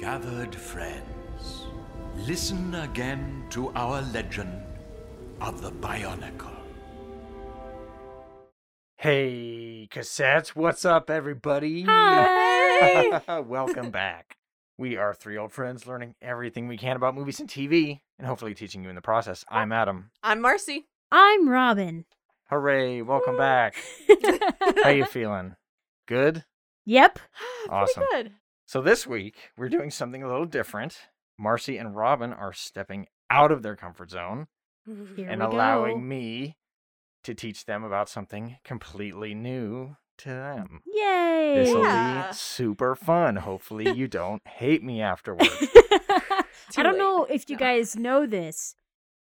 Gathered friends, listen again to our legend of the Bionicle. Hey, cassettes, what's up, everybody? Hi. Welcome back. We are three old friends learning everything we can about movies and TV, and hopefully teaching you in the process. I'm Adam. I'm Marcy. I'm Robin. Hooray, welcome back. How you feeling? Good? yep. Awesome. Pretty good. So this week, we're doing something a little different. Marcy and Robin are stepping out of their comfort zone Here and allowing go. me to teach them about something completely new to them. Yay. This will Yeah. be super fun. Hopefully, you don't hate me afterwards. I don't late. know if you guys know this,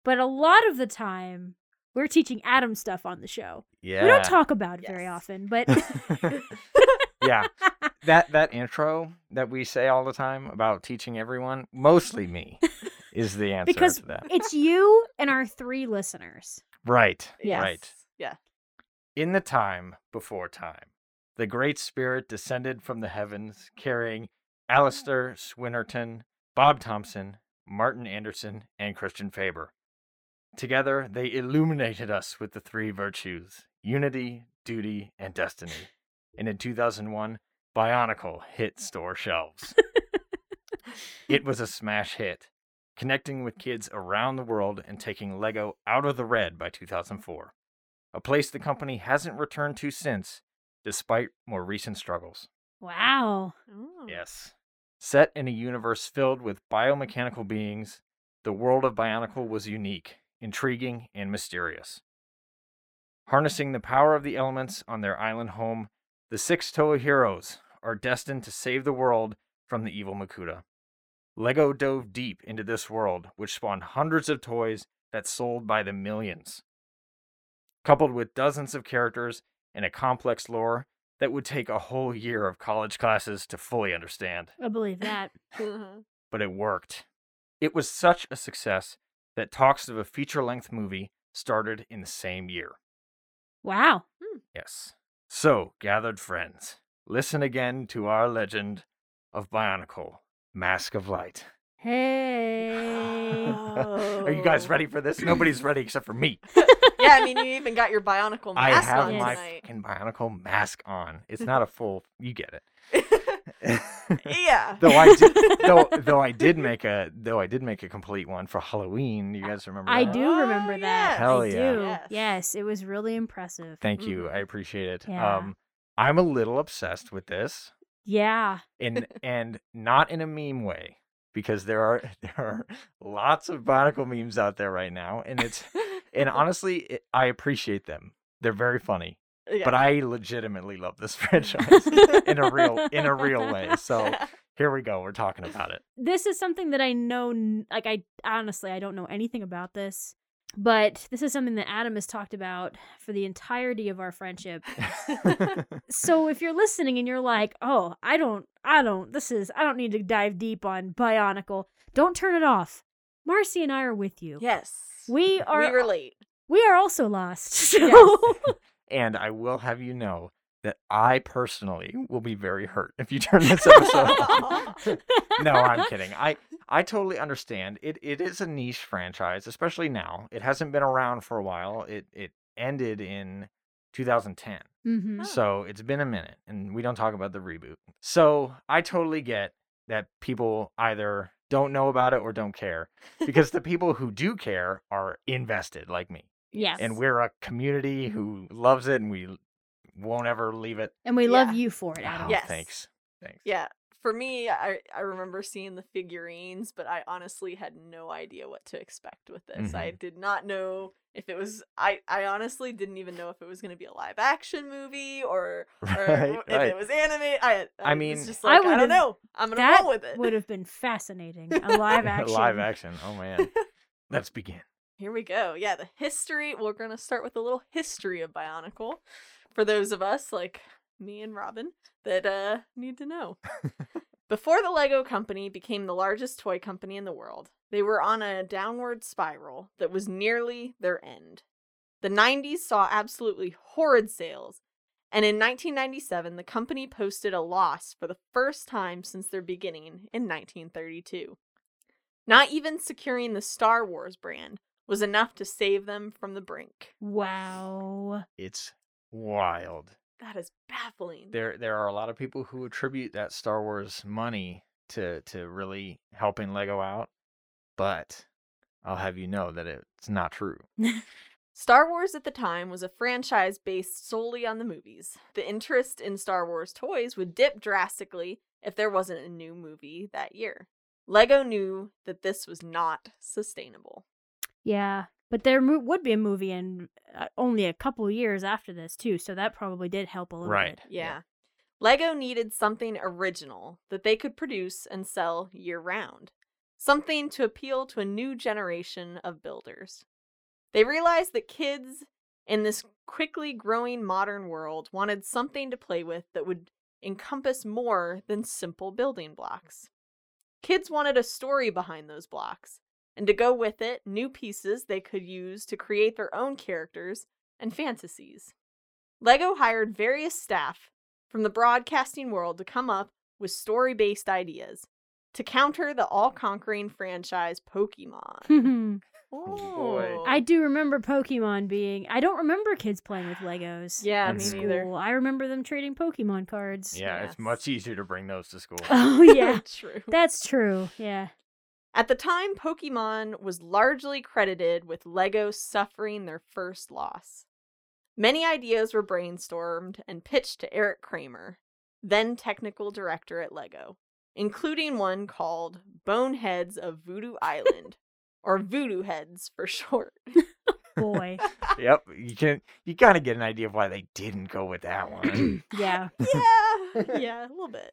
but a lot of the time we're teaching Adam stuff on the show. Yeah. We don't talk about it very often, but yeah. That that intro that we say all the time about teaching everyone, mostly me, is the answer because to that. it's you and our three listeners. Right. Yes. Right. Yeah. In the time before time, the Great Spirit descended from the heavens, carrying Alastair Swinnerton, Bob Thompson, Martin Andersen, and Christian Faber. Together, they illuminated us with the three virtues unity, duty, and destiny. And in 2001, Bionicle hit store shelves. it was a smash hit, connecting with kids around the world and taking Lego out of the red by 2004 a place the company hasn't returned to since, despite more recent struggles. Wow. Oh. Yes. Set in a universe filled with biomechanical beings, the world of Bionicle was unique, intriguing, and mysterious. Harnessing the power of the elements on their island home, the six Toa heroes are destined to save the world from the evil Makuta. Lego dove deep into this world, which spawned hundreds of toys that sold by the millions. Coupled with dozens of characters and a complex lore that would take a whole year of college classes to fully understand. I believe that. Mhm. But it worked. It was such a success that talks of a feature length movie started in the same year. Wow. Yes. So, gathered friends, listen again to our legend of Bionicle, Mask of Light. Hey. Are you guys ready for this? Nobody's ready except for me. yeah, I mean, you even got your Bionicle I mask have on my tonight. fucking Bionicle mask on. It's not a full. You get it. Yeah. though I did, though though I did make a though I did make a complete one for Halloween. You guys remember? I that? do Oh, remember that. yes. Hell I yeah. do. Yes. Yes, it was really impressive. Thank you. Mhm. I appreciate it. Yeah. Um, I'm a little obsessed with this, Yeah. and and not in a meme way, because there are there are lots of Bionicle memes out there right now, and it's and honestly, it, I appreciate them. They're very funny, Yeah. but I legitimately love this franchise in a real in a real way. So here we go. We're talking about it. this is something that I know, like, I honestly, I don't know anything about this, but this is something that Adam has talked about for the entirety of our friendship. So if you're listening and you're like, oh, I don't, I don't, this is, I don't need to dive deep on Bionicle, don't turn it off. Marcy and I are with you. yes. We are, we relate. we are also lost. So. Yes. And I will have you know that I personally will be very hurt if you turn this episode off. no, I'm kidding. I I totally understand. It it is a niche franchise, especially now. It hasn't been around for a while. It it ended in 2010. hmm Oh. So it's been a minute and we don't talk about the reboot. So I totally get that people either don't know about it or don't care because the people who do care are invested like me. Yes. And we're a community who loves it and we won't ever leave it. And we love you for it, Adam. Oh, Yes. Thanks. Thanks. Yeah. For me, I, I remember seeing the figurines, but I honestly had no idea what to expect with this. I Mm-hmm. did not know if it was. I, I honestly didn't even know if it was going to be a live action movie or, or Right, if right. it was animated. I, I, I was mean- just I like, I, would've- don't know. I'm going to That roll with it. would have been fascinating. A live action. Live action. Oh man. Let's begin. Here we go. Yeah, the history. We're going to start with a little history of Bionicle for those of us like me and Robin that uh, need to know. Before the Lego company became the largest toy company in the world, they were on a downward spiral that was nearly their end. The 90s saw absolutely horrid sales, And in 1997, the company posted a loss for the first time since their beginning in 1932. Not even securing the Star Wars brand was enough to save them from the brink. Wow. It's wild. That is baffling. There there are a lot of people who attribute that Star Wars money to to really helping Lego out, but I'll have you know that it's not true. Star Wars at the time was a franchise based solely on the movies. The interest in Star Wars toys would dip drastically if there wasn't a new movie that year. Lego knew that this was not sustainable. Yeah, but there mo- would be a movie in uh, only a couple years after this too, so that probably did help a little Right. bit. Yeah. Lego needed something original that they could produce and sell year round, something to appeal to a new generation of builders. They realized that kids in this quickly growing modern world wanted something to play with that would encompass more than simple building blocks. Kids wanted a story behind those blocks, and to go with it, new pieces they could use to create their own characters and fantasies. Lego hired various staff from the broadcasting world to come up with story based ideas to counter the all conquering franchise Pokemon. boy. Oh. I do remember Pokemon being. I don't remember kids playing with Legos. Yeah, me school. neither. I remember them trading Pokemon cards. Yeah, it's much easier to bring those to school. Oh yeah, True. that's true. Yeah. At the time, Pokemon was largely credited with Lego suffering their first loss. Many ideas were brainstormed and pitched to Eric Kramer, then technical director at Lego, including one called Boneheads of Voodoo Island, or Voodoo Heads for short. Boy. yep, you can you kind of get an idea of why they didn't go with that one. yeah. yeah, yeah, a little bit.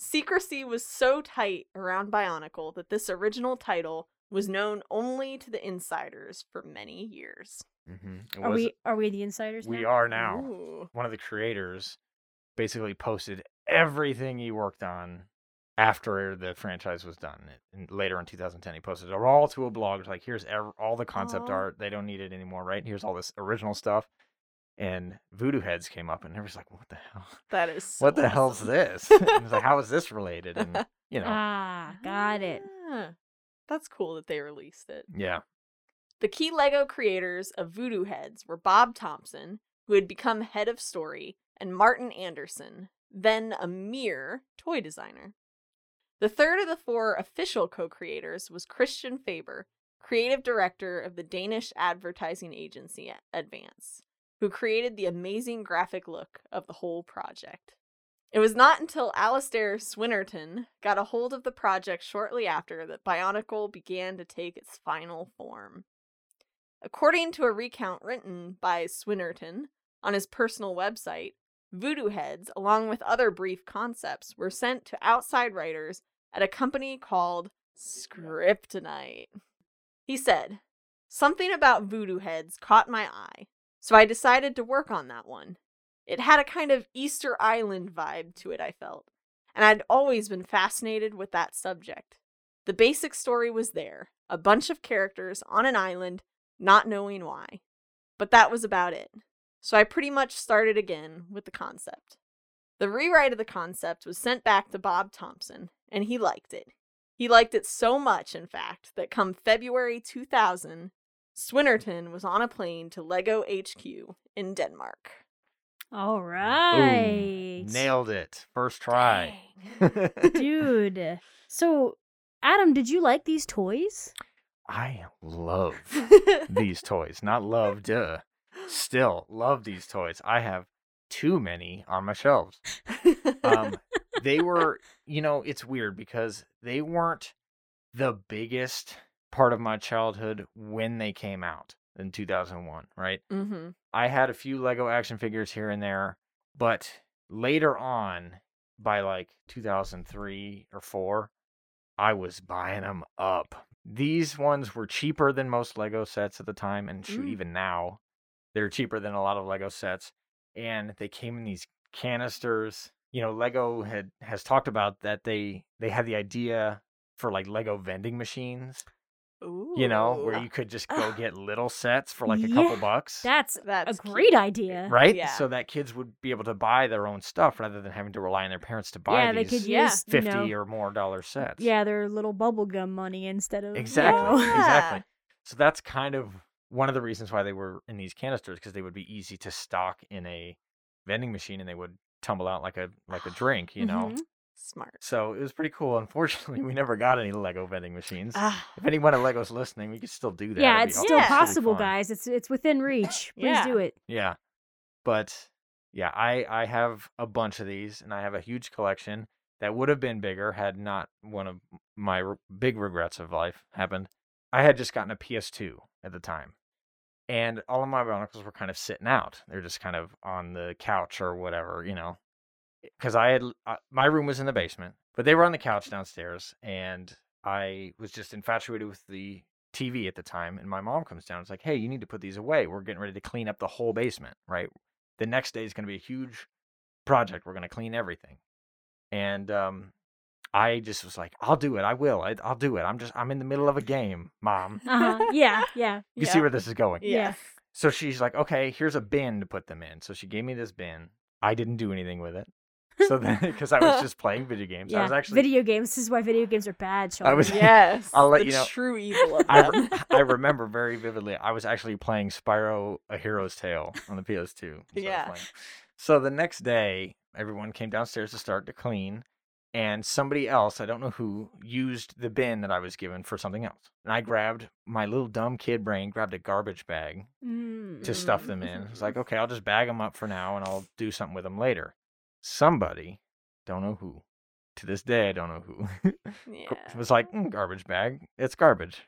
Secrecy was so tight around Bionicle that this original title was known only to the insiders for many years. hmm Are was, we are we the insiders? we now? are now. Ooh. One of the creators basically posted everything he worked on after the franchise was done. And later in 2010, he posted it all to a blog. Like, here's ev- all the concept Aw. art. They don't need it anymore, right? Here's all this original stuff. And Voodoo Heads came up, and everybody's like, "What the hell? That is so what the hell's this?" and it's like, "How is this related?" And you know, Ah, got it. Ah, That's cool that they released it. yeah. The key Lego creators of Voodoo Heads were Bob Thompson, who had become head of story, and Martin Andersen, then a mere toy designer. The third of the four official co creators was Christian Faber, creative director of the Danish advertising agency Advance, who created the amazing graphic look of the whole project. It was not until Alastair Swinnerton got a hold of the project shortly after that Bionicle began to take its final form. According to a recount written by Swinnerton on his personal website, Voodoo Heads, along with other brief concepts, were sent to outside writers at a company called Scriptonite. He said, Something about Voodoo Heads caught my eye, so I decided to work on that one. It had a kind of Easter Island vibe to it, I felt, and I'd always been fascinated with that subject. The basic story was there a bunch of characters on an island, not knowing why. But that was about it. So I pretty much started again with the concept. The rewrite of the concept was sent back to Bob Thompson, and he liked it. He liked it so much, in fact, that come February 2000, Swinnerton was on a plane to Lego HQ in Denmark. All right. Boom. right. Nailed it. First try. Dude. So, Adam, did you like these toys? I love these toys. Not love, duh. Still love these toys. I have too many on my shelves. Um, they were, you know, it's weird because they weren't the biggest part of my childhood when they came out in 2001, right? mm-hmm. I had a few Lego action figures here and there, but later on, by like 2003 or 4, I was buying them up. These ones were cheaper than most Lego sets at the time, and shoot, Mm. even now, they're cheaper than a lot of Lego sets. And they came in these canisters. You know, Lego had has talked about that they they had the idea for like Lego vending machines you know, where you could just go get little sets for like a couple bucks. That's, That's a great cute. idea. right? Yeah. So that kids would be able to buy their own stuff rather than having to rely on their parents to buy Yeah, they these could Yeah. use you 50 know, or more dollar sets. yeah, their little bubblegum money instead of you Exactly. know. Yeah. Exactly. So that's kind of one of the reasons why they were in these canisters because they would be easy to stock in a vending machine and they would tumble out like a like a drink, you know. Mhm. Smart. So it was pretty cool. Unfortunately, we never got any Lego vending machines. Ah, if anyone at Lego's listening, we could still do that. Yeah, It'd it's be still Yeah. possible, guys. It's it's within reach. Please Yeah. do it. Yeah. But yeah, I I have a bunch of these and I have a huge collection that would have been bigger had not one of my re- big regrets of life happened. I had just gotten a PS2 at the time. And all of my Bionicles were kind of sitting out. They're just kind of on the couch or whatever, you know. Cuz I had uh, my room was in the basement, but they were on the couch downstairs and I was just infatuated with the TV at the time and my mom comes down. It's like, "Hey, you need to put these away. We're getting ready to clean up the whole basement, right? The next day is going to be a huge project. We're going to clean everything." And um I just was like, "I'll do it. I will. I, I'll do it. I'm just I'm in the middle of a game, mom. Uh-huh. Yeah, yeah. You see where this is going?" Yeah. Yes. So she's like, "Okay, here's a bin to put them in." So she gave me this bin. I didn't do anything with it. So then because I was just playing video games, I was actually Video games. This is why video games are bad, Sean. I was- Yes. I'll let the you know- True evil of I, re- I remember very vividly. I was actually playing Spyro: A Hero's Tale on the PS2. That's what I was Yeah. So the next day, everyone came downstairs to start to clean, and somebody else, I don't know who, used the bin that I was given for something else. And I grabbed my little dumb kid brain, grabbed a garbage bag Mm. to stuff them in. It's like, okay, I'll just bag them up for now, and I'll do something with them later. Somebody, don't know who, to this day, I don't know who, yeah. was like, "Mm, garbage bag. It's garbage,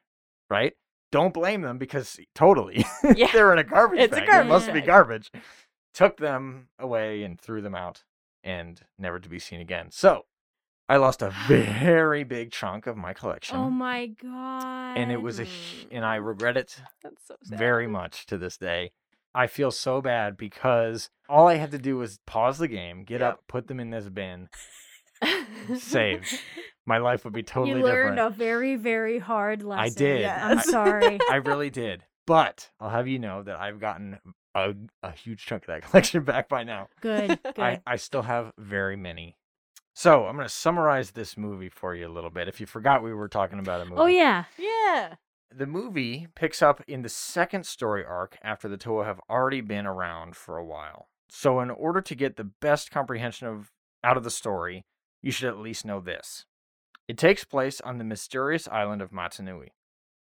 right? Don't blame them because totally Yeah. they're in a garbage It's a bag. garbage it must be garbage. Took them away and threw them out and never to be seen again. So I lost a very big chunk of my collection. Oh my god. and it was a, and I regret it That's so sad. very much to this day. I feel so bad because all I had to do was pause the game, get Yep. up, put them in this bin, save. My life would be totally you learned different. a very, very hard lesson. I did. I'm sorry. I really did. But I'll have you know that I've gotten a, a huge chunk of that collection back by now. Good, good. I, I still have very many. So I'm going to summarize this movie for you a little bit. If you forgot we were talking about a oh, movie. oh yeah. yeah. The movie picks up in the second story arc after the Toa have already been around for a while. So in order to get the best comprehension of out of the story, you should at least know this. It takes place on the mysterious island of Mata Nui.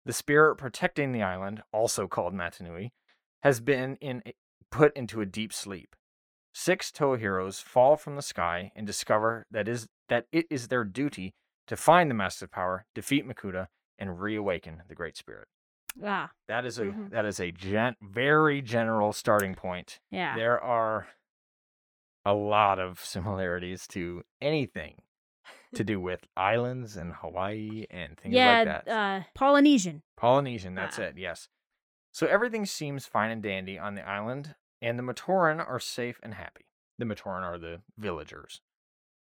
The spirit protecting the island, also called Mata Nui, has been in put into a deep sleep. Six Toa heroes fall from the sky and discover that is that it is their duty to find the massive power, defeat Makuta, and reawaken the Great Spirit. Ah, That is a Mhm. that is a gen- very general starting point. yeah. There are a lot of similarities to anything to do with islands and Hawaii and things yeah, like that. uh Polynesian. Polynesian, that's Ah. it, yes. So everything seems fine and dandy on the island, and the Matoran are safe and happy. The Matoran are the villagers.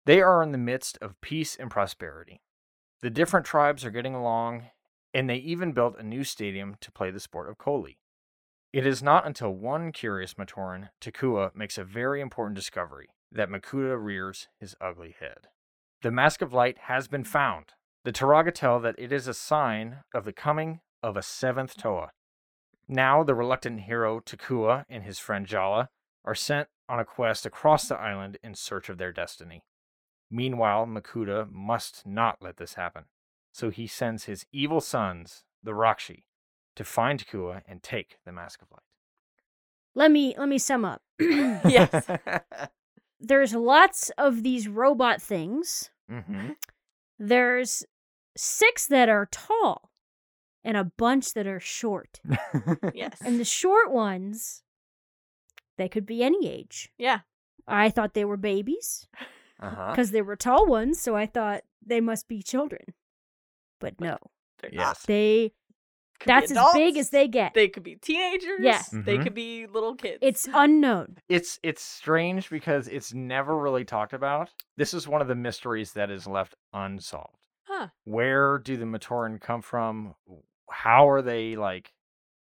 They are in the midst of peace and prosperity. The different tribes are getting along, and they even built a new stadium to play the sport of Kolhii. It is not until one curious Matoran, Takua, makes a very important discovery that Makuta rears his ugly head. The Mask of Light has been found. The Turaga tell that it is a sign of the coming of a seventh Toa. Now, the reluctant hero Takua and his friend Jaller are sent on a quest across the island in search of their destiny. Meanwhile, Makuta must not let this happen. So he sends his evil sons, the Rahkshi, to find Kua and take the Mask of Light. Let me let me sum up. Yes. There's lots of these robot things. hmm There's six that are tall and a bunch that are short. Yes. And the short ones they could be any age. yeah. I thought they were babies uh-huh. because they were tall ones, so I thought they must be children. But no. They're Yes. not. They Could be that's as big as they get. They could be teenagers. Yeah. They Mhm. could be little kids. It's unknown. it's it's strange because it's never really talked about. This is one of the mysteries that is left unsolved. Huh. Where do the Matoran come from? how are they like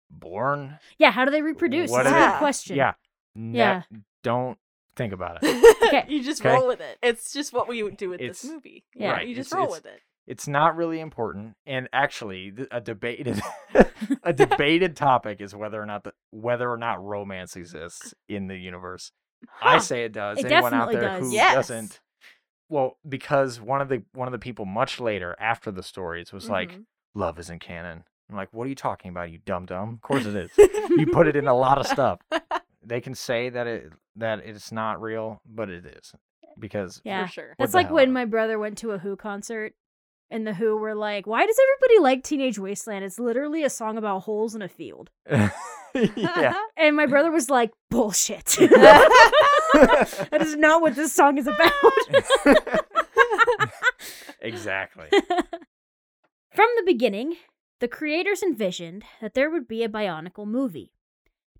born? Yeah, how do they reproduce? What That's are a they- good question. Yeah. Ne- Yeah. Don't think about it. Okay. you just Okay. roll with it. It's just what we would do with It's- this movie. Yeah. Right, You just it's- roll it's- with it. It's not really important, and actually, th- a debated a debated topic is whether or not the, whether or not romance exists in the universe. I Huh. say it does. It Anyone out definitely there does. who Yes. doesn't? Well, because one of the one of the people much later after the stories was like, Mhm. "Love isn't canon." I'm like, "What are you talking about, you dumb dumb?" Of course it is. you put it in a lot of stuff. They can say that mm. it that it's not real, but it is because Yeah. For sure. That's like hell? when my brother went to a Who concert and the Who were like, Why does everybody like Teenage Wasteland? It's literally a song about holes in a field. yeah. And my brother was like, Bullshit. that is not what this song is about. exactly. From the beginning, the creators envisioned that there would be a Bionicle movie.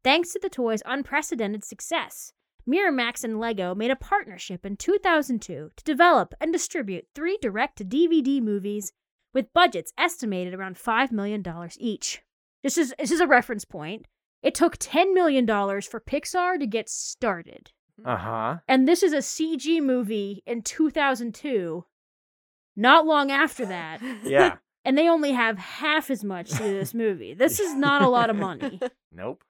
Thanks to the toy's unprecedented success, Miramax and Lego made a partnership in 2002 to develop and distribute three direct to DVD movies with budgets estimated around $5 million each. This is, this is a reference point. It took $10 million for Pixar to get started. Uh huh. And this is a CG movie in 2002. Not long after that. Yeah. And they only have half as much to this movie. This is not a lot of money. Nope.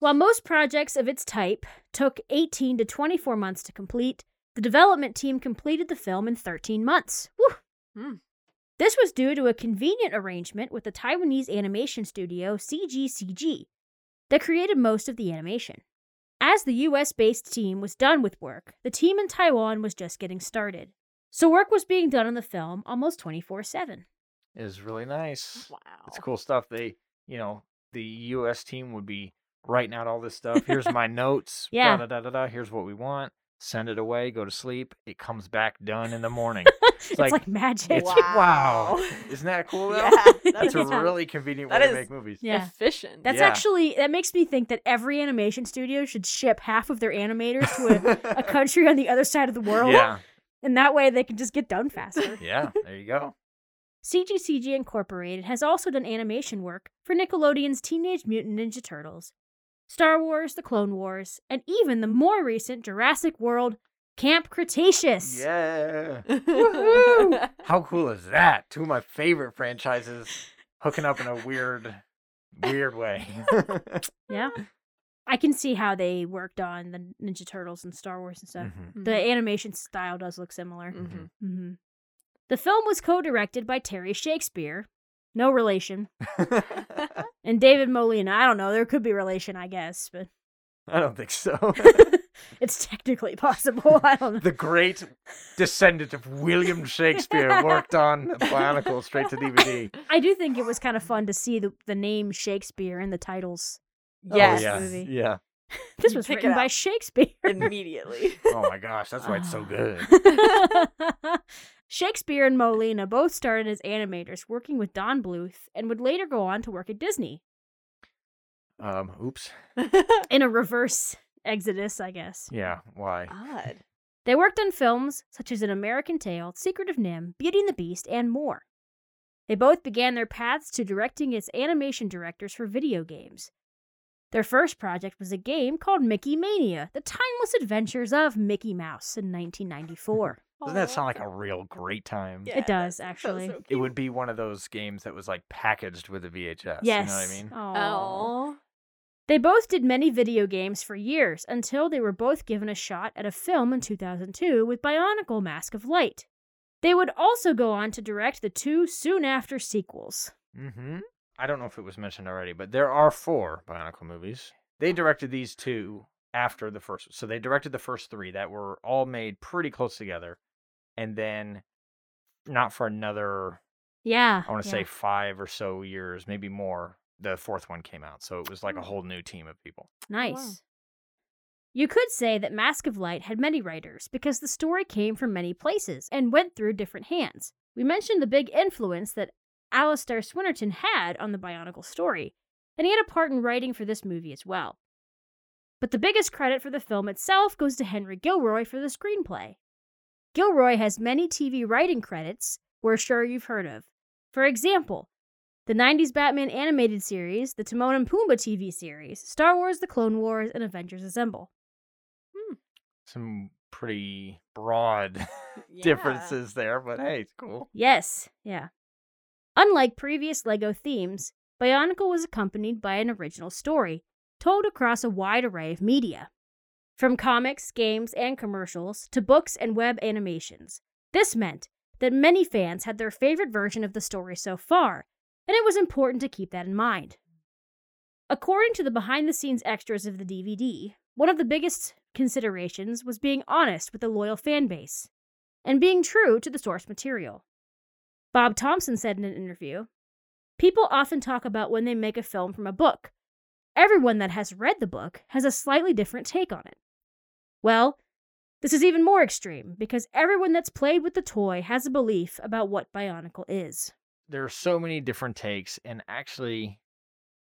While most projects of its type took 18 to 24 months to complete, the development team completed the film in 13 months. Whew. Hmm. This was due to a convenient arrangement with the Taiwanese animation studio CGCG that created most of the animation. As the US based team was done with work, the team in Taiwan was just getting started. So work was being done on the film almost 24 7. It was really nice. Wow. It's cool stuff. They, you know, the U.S. team would be writing out all this stuff. Here's my notes. Yeah. Da, da, da, da, da. Here's what we want. Send it away. Go to sleep. It comes back done in the morning. it's like- like, magic. It's wow. Wow. Isn't that cool though? Yeah, That's a Yeah. really convenient That way to make movies. yeah. Efficient. That's Yeah. actually that makes me think that every animation studio should ship half of their animators to a, a country on the other side of the world, Yeah. and that way they can just get done faster. Yeah. There you go. CGCG Incorporated has also done animation work for Nickelodeon's Teenage Mutant Ninja Turtles, Star Wars, The Clone Wars, and even the more recent Jurassic World Camp Cretaceous. Yeah. Woohoo! How cool is that? Two of my favorite franchises hooking up in a weird, weird way. Yeah. I can see how they worked on the Ninja Turtles and Star Wars and stuff. Mhm. The animation style does look similar. Mhm. hmm The film was co directed by Terry Shakespeare, no relation, and David Molina. I don't know, there could be relation, I guess, but I don't think so. it's technically possible. I don't know. the great descendant of William Shakespeare worked on Bionicle straight to DVD. I do think it was kind of fun to see the, the name Shakespeare in the titles. yes. Oh, yeah. movie. Yeah. This You was written by. Shakespeare. Immediately. Oh my gosh, that's why it's so good. Shakespeare and Molina both started as animators working with Don Bluth and would later go on to work at Disney. Um, oops. In a reverse exodus, I guess. Yeah, why? Odd. They worked on films such as An American Tail, Secret of NIMH, Beauty and the Beast, and more. They both began their paths to directing as animation directors for video games. Their first project was a game called Mickey Mania, The Timeless Adventures of Mickey Mouse in 1994. Doesn't that sound like a real great time? Yeah, It does, actually. so It would be one of those games that was like packaged with a VHS. yes. You know what I mean? Oh. They both did many video games for years until they were both given a shot at a film in 2002 with Bionicle Mask of Light. They would also go on to direct the two soon after sequels. Mm-hmm. I don't know if it was mentioned already, but there are four Bionicle movies. They directed these two after the first. So they directed the first three that were all made pretty close together. And then not for another, Yeah. I want to yeah. say five or so years, maybe more, the fourth one came out. So it was like a Hmm. whole new team of people. Nice. You could say that Mask of Light had many writers because the story came from many places and went through different hands. We mentioned the big influence that Alastair Swinnerton had on the Bionicle story, and he had a part in writing for this movie as well. But the biggest credit for the film itself goes to Henry Gilroy for the screenplay. Gilroy has many TV writing credits we're sure you've heard of. For example, the 90s Batman animated series, the Timon and Pumbaa TV series, Star Wars The Clone Wars, and Avengers Assemble. Hmm. Some pretty broad Yeah. differences there, but hey, it's cool. Yes, yeah. Unlike previous LEGO themes, Bionicle was accompanied by an original story, told across a wide array of media. From comics, games, and commercials to books and web animations. This meant that many fans had their favorite version of the story so far, and it was important to keep that in mind. According to the behind the scenes extras of the DVD, one of the biggest considerations was being honest with the loyal fan base and being true to the source material. Bob Thompson said in an interview People often talk about when they make a film from a book. Everyone that has read the book has a slightly different take on it. Well, this is even more extreme because everyone that's played with the toy has a belief about what Bionicle is. There are so many different takes, and actually,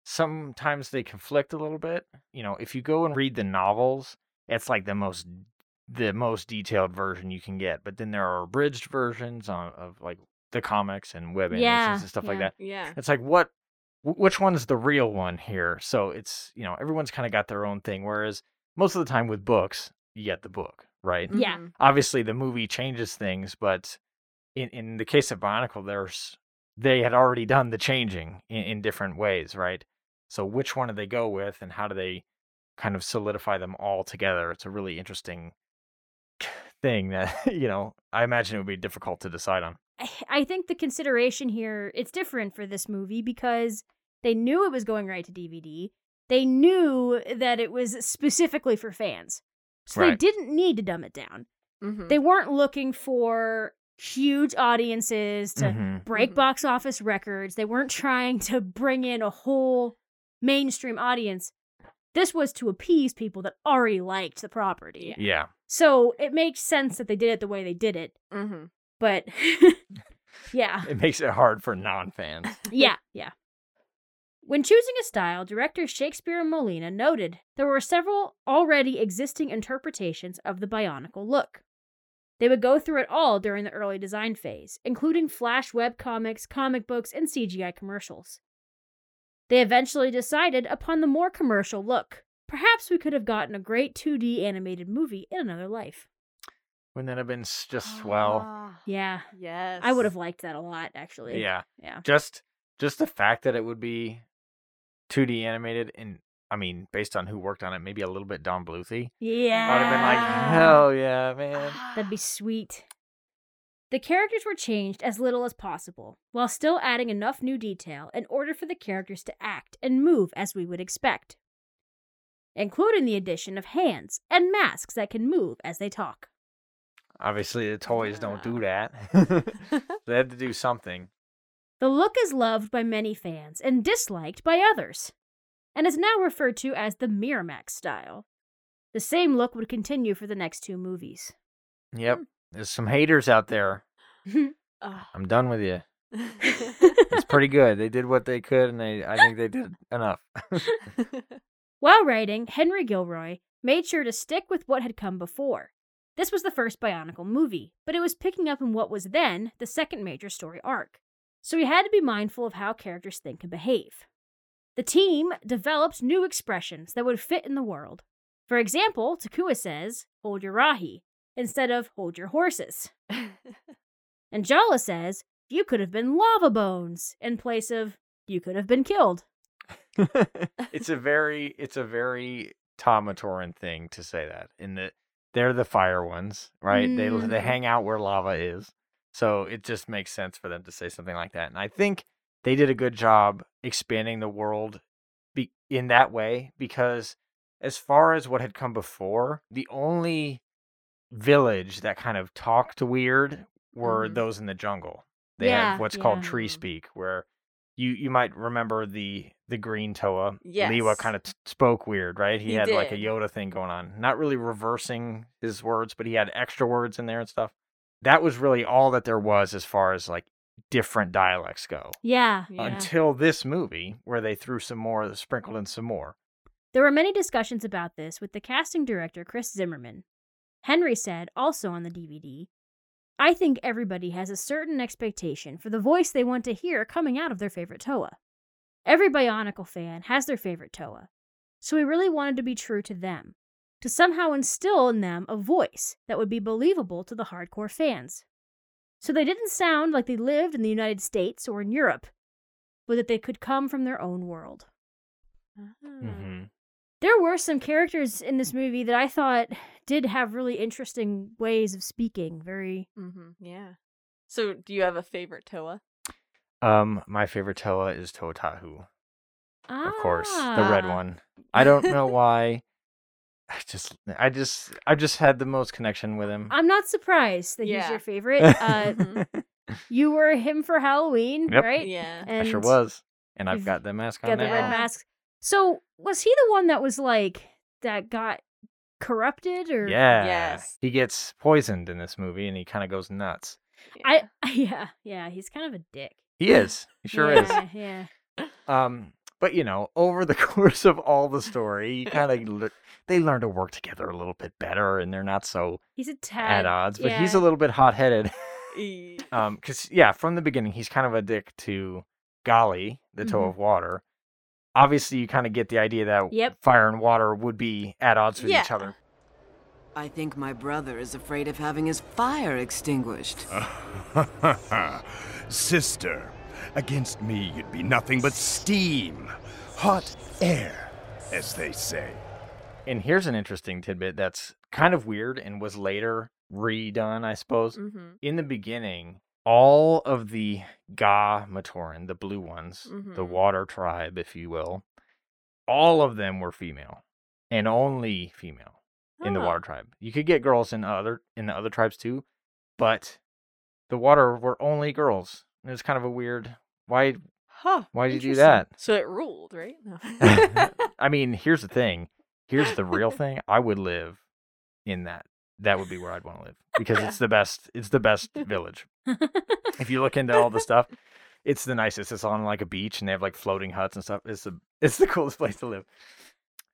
sometimes they conflict a little bit. You know, if you go and read the novels, it's like the most the most detailed version you can get. But then there are abridged versions on, of like the comics and web Yeah, animations and stuff like that. Yeah. It's like what wh- which one's the real one here? So it's you know everyone's kind of got their own thing. Whereas most of the time with books, you get the book, right? Yeah. Mhm. Obviously, the movie changes things, but in in the case of Bionicle, there's they had already done the changing in, in different ways, right? So which one do they go with, and how do they kind of solidify them all together? It's a really interesting thing that you know I imagine it would be difficult to decide on. I- I think the consideration here it's different for this movie because they knew it was going right to DVD. They knew that it was specifically for fans. So they didn't need to dumb it down. Mhm. They weren't looking for huge audiences to Mhm. break Mhm. box office records. They weren't trying to bring in a whole mainstream audience. This was to appease people that already liked the property. Yeah, So it makes sense that they did it the way they did it. Mhm. But yeah. it makes it hard for non-fans. Yeah, yeah. When choosing a style, director Shakespeare and Molina noted there were several already existing interpretations of the Bionicle look. They would go through it all during the early design phase, including Flash web comics, comic books, and CGI commercials. They eventually decided upon the more commercial look. Perhaps we could have gotten a great 2D animated movie in another life. Wouldn't that have been s- just swell? Ah, Yeah, Yes. I would have liked that a lot, actually. Yeah. Yeah. just just the fact that it would be 2D animated and I mean, based on who worked on it, maybe a little bit Don Bluthy. Yeah. I'd have been like, hell yeah, man. That'd be sweet. The characters were changed as little as possible, while still adding enough new detail in order for the characters to act and move as we would expect, including the addition of hands and masks that can move as they talk. Obviously, the toys don't do that. they had to do something. The look is loved by many fans and disliked by others, and is now referred to as the Miramax style. The same look would continue for the next two movies. Yep. There's some haters out there. Ah. I'm done with you. It's pretty good. They did what they could, and they I think they did enough. While writing, Henry Gilroy made sure to stick with what had come before. This was the first Bionicle movie, but it was picking up in what was then the second major story arc. So he had to be mindful of how characters think and behave. The team developed new expressions that would fit in the world. For example, Takua says, hold your rahi, instead of hold your horses. And Jaller says, you could have been lava bones, in place of you could have been killed. it's a very it's a very Ta-Matoran thing to say that. In that they're the fire ones, right? They Mhm. they hang out where lava is. So it just makes sense for them to say something like that. And I think they did a good job expanding the world be- in that way because as far as what had come before, the only village that kind of talked weird were Mhm. those in the jungle. They Yeah, have what's called yeah. tree speak where you you might remember the the green Toa. Lewa Yes. kind of t- spoke weird, right? He, He had like a did. Yoda thing going on. Not really reversing his words, but he had extra words in there and stuff. That was really all that there was as far as like different dialects go. Yeah. Yeah. Until this movie, where they threw some more, sprinkled in some more. There were many discussions about this with the casting director Kris Zimmerman. Henry said, also on the DVD, I think everybody has a certain expectation for the voice they want to hear coming out of their favorite Toa. Every Bionicle fan has their favorite Toa, so we really wanted to be true to them, to somehow instill in them a voice that would be believable to the hardcore fans. So they didn't sound like they lived in the United States or in Europe, but that they could come from their own world. hmm There were some characters in this movie that I thought did have really interesting ways of speaking. Very Mm-hmm. Yeah. So, do you have a favorite Toa? Um, my favorite Toa is Toa Tahu, of course, the red Ah. one. I don't know why. I just, I just, I just had the most connection with him. I'm not surprised that he's your favorite. Uh, Mhm. you were him for Halloween, Yep. right? Yeah. I sure was, and I've you've got the mask on Got the now. red Yeah. mask. So was he the one that was like that got corrupted or? Yeah. Yes. He gets poisoned in this movie, and he kind of goes nuts. I yeah yeah he's kind of a dick. He is. He sure is. yeah, Yeah. Um, but you know, over the course of all the story, you kind of le- they learn to work together a little bit better, and they're not so He's a tad at odds. But he's a little bit hot headed. Um, because yeah, from the beginning, he's kind of a dick to Gali, the Toa Mhm. of water. Obviously, you kind of get the idea that Yep. fire and water would be at odds with each other. I think my brother is afraid of having his fire extinguished. Sister, against me you'd be nothing but steam. Hot air, as they say. And here's an interesting tidbit that's kind of weird and was later redone, I suppose. Mhm. in the beginning, all of the Ga Matoran, the blue ones, the Mhm. water tribe, if you will, all of them were female and only female in the Oh. water tribe. You could get girls in other in the other tribes too, but the water were only girls. It was kind of a weird. Why? Huh. Why did you do that? So it ruled, right? No. I mean, here's the thing. Here's the real thing. I would live in that. That would be where I'd want to live because it's the best. It's the best village. if you look into all the stuff, it's the nicest. It's on like a beach and they have like floating huts and stuff. It's the it's the coolest place to live.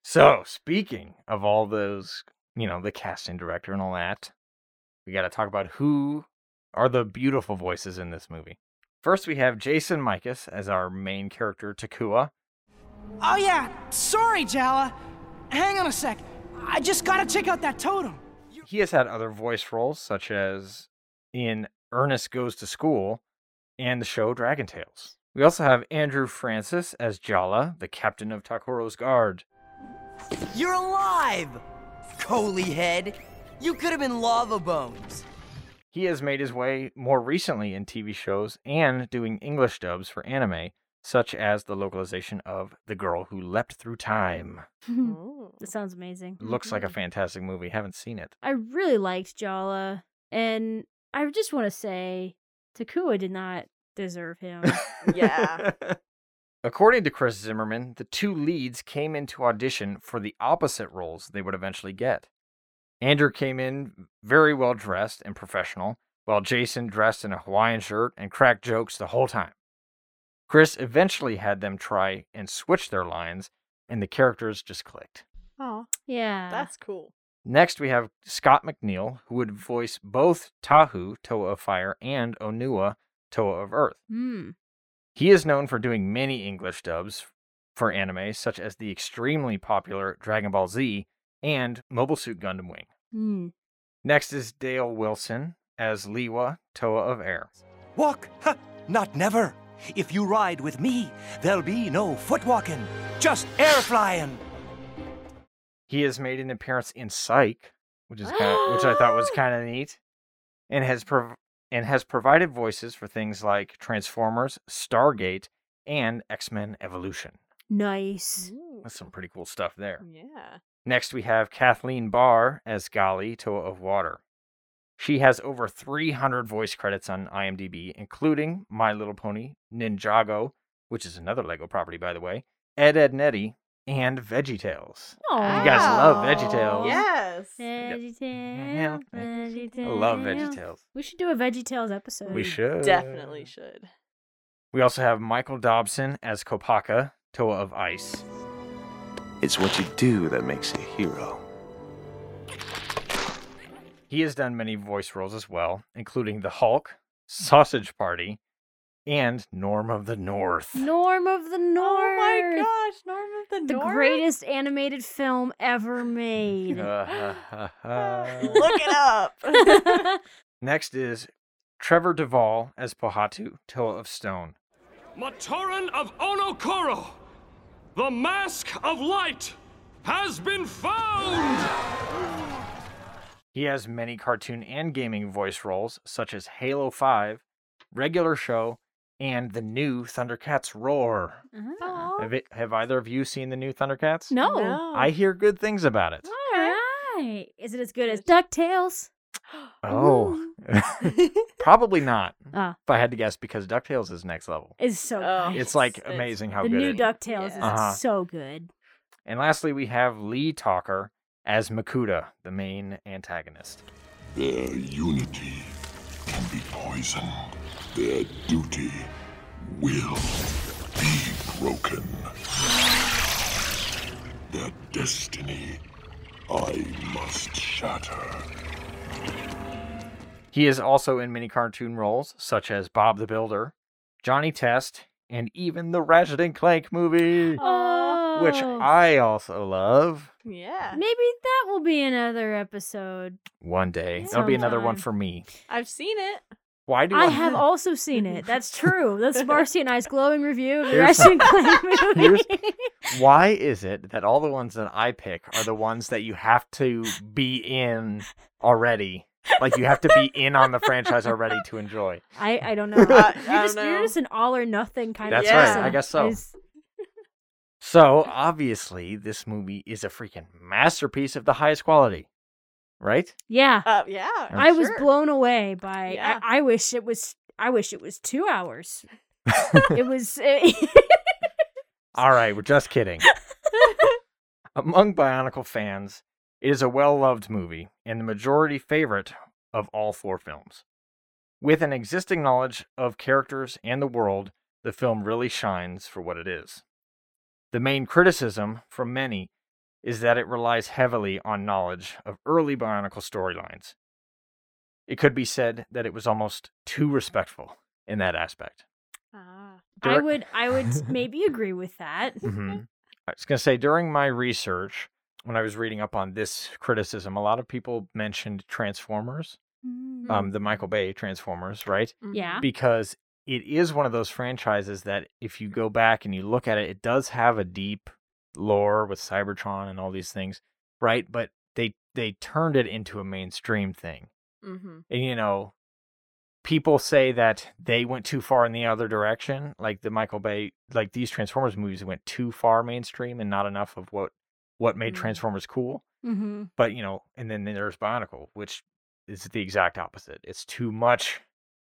So speaking of all those, you know, the casting director and all that, we got to talk about who are the beautiful voices in this movie. First, we have Jason Michas as our main character, Takua. Oh yeah, sorry, Jaller. Hang on a sec. I just gotta check out that totem. He has had other voice roles, such as in Ernest Goes to School and the show Dragon Tales. We also have Andrew Francis as Jaller, the captain of Ta-Koro's guard. You're alive! Kolhii head! You could have been lava bones. He has made his way more recently in TV shows and doing English dubs for anime, such as the localization of The Girl Who Leapt Through Time. Ooh. that sounds amazing. Looks like a mm-hmm. fantastic movie. Haven't seen it. I really liked Jaller, and I just want to say Takua did not deserve him. Yeah. According to Kris Zimmerman, the two leads came into audition for the opposite roles they would eventually get. Andrew came in very well dressed and professional, while Jason dressed in a Hawaiian shirt and cracked jokes the whole time. Kris eventually had them try and switch their lines, and the characters just clicked. Oh, yeah. that's cool. Next, we have Scott McNeil, who would voice both Tahu, Toa of Fire, and Onua, Toa of Earth. Hmm. He is known for doing many English dubs for anime, such as the extremely popular Dragon Ball Z and Mobile Suit Gundam Wing. Hmm. Next is Dale Wilson as Lewa, Toa of Air. Walk? Ha! Not never. If you ride with me, there'll be no foot walking, just air flying. He has made an appearance in Psych, which is kind of, which I thought was kind of neat, and has prov- and has provided voices for things like Transformers, Stargate, and X Men Evolution. Nice. That's some pretty cool stuff there. Yeah. Next, we have Kathleen Barr as Gali, Toa of Water. She has over 300 voice credits on IMDb, including My Little Pony, Ninjago, which is another Lego property, by the way, Ed, Ed, and Eddie, and VeggieTales. Oh, You guys love VeggieTales. Yes. VeggieTales. I VeggieTales. love VeggieTales. We should do a VeggieTales episode. We should. Definitely should. We also have Michael Dobson as Kopaka, Toa of Ice. It's what you do that makes you a hero. He has done many voice roles as well, including the Hulk, Sausage Party, and Norm of the North. Norm of the North. Oh my gosh, Norm of the, The North. The greatest animated film ever made. Uh, Look it up. Next is Trevor Devall as Pohatu, Toa of Stone. Matoran of Onokoro, the Mask of Light, has been found! He has many cartoon and gaming voice roles, such as Halo 5, Regular Show, and the new Thundercats Roar. Ah. Have, it, have either of you seen the new Thundercats? No. No. I hear good things about it. All right. Is it as good as DuckTales? Oh, probably not. Ah. If I had to guess, because DuckTales is next level. Is so Oh. good. It's like It's- amazing how the good new it DuckTales is Uh-huh. so good. And lastly, we have Lee Tockar as Makuta, the main antagonist. Their unity can be poisoned. Their duty will be broken. Their destiny I must shatter. He is also in many cartoon roles, such as Bob the Builder, Johnny Test, and even the Ratchet and Clank movie, Oh. which I also love. yeah. Maybe that will be another episode. One day, that'll be another one for me. I've seen it. Why do I I, have also seen it. That's true. That's Marci and I's glowing review of the Here's- Ratchet Clank movie. Why is it that all the ones that I pick are the ones that you have to be in already? Like you have to be in on the franchise already to enjoy. I, I don't know. I- you're, I just, don't you're just an all or nothing kind That's of That's right. I guess so. Is- So obviously, this movie is a freaking masterpiece of the highest quality, right? Yeah. Uh, yeah. I was sure. blown away by. Yeah. I, I wish it was. I wish it was two hours. it was. eh, All right, we're just kidding. Among Bionicle fans, it is a well loved movie and the majority favorite of all four films. With an existing knowledge of characters and the world, the film really shines for what it is. The main criticism from many is that it relies heavily on knowledge of early Bionicle storylines. It could be said that it was almost too respectful in that aspect. Ah. I would. I would maybe agree with that. hmm I was going to say during my research, when I was reading up on this criticism, a lot of people mentioned Transformers, Mm. um, the Michael Bay Transformers, right? Yeah. Because it is one of those franchises that if you go back and you look at it, it does have a deep lore with Cybertron and all these things, right? But they they turned it into a mainstream thing. Mm-hmm. And you know, people say that they went too far in the other direction, like the Michael Bay, like these Transformers movies went too far mainstream and not enough of what what made Mm. Transformers cool. Mm-hmm. But you know, and then there's Bionicle, which is the exact opposite. It's too much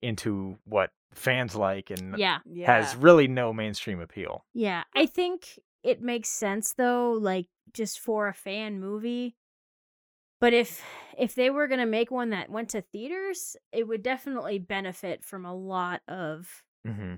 into what fans like and Yeah. Yeah. has really no mainstream appeal. Yeah. I think it makes sense though, like just for a fan movie. But if if they were gonna make one that went to theaters, it would definitely benefit from a lot of Mm-hmm.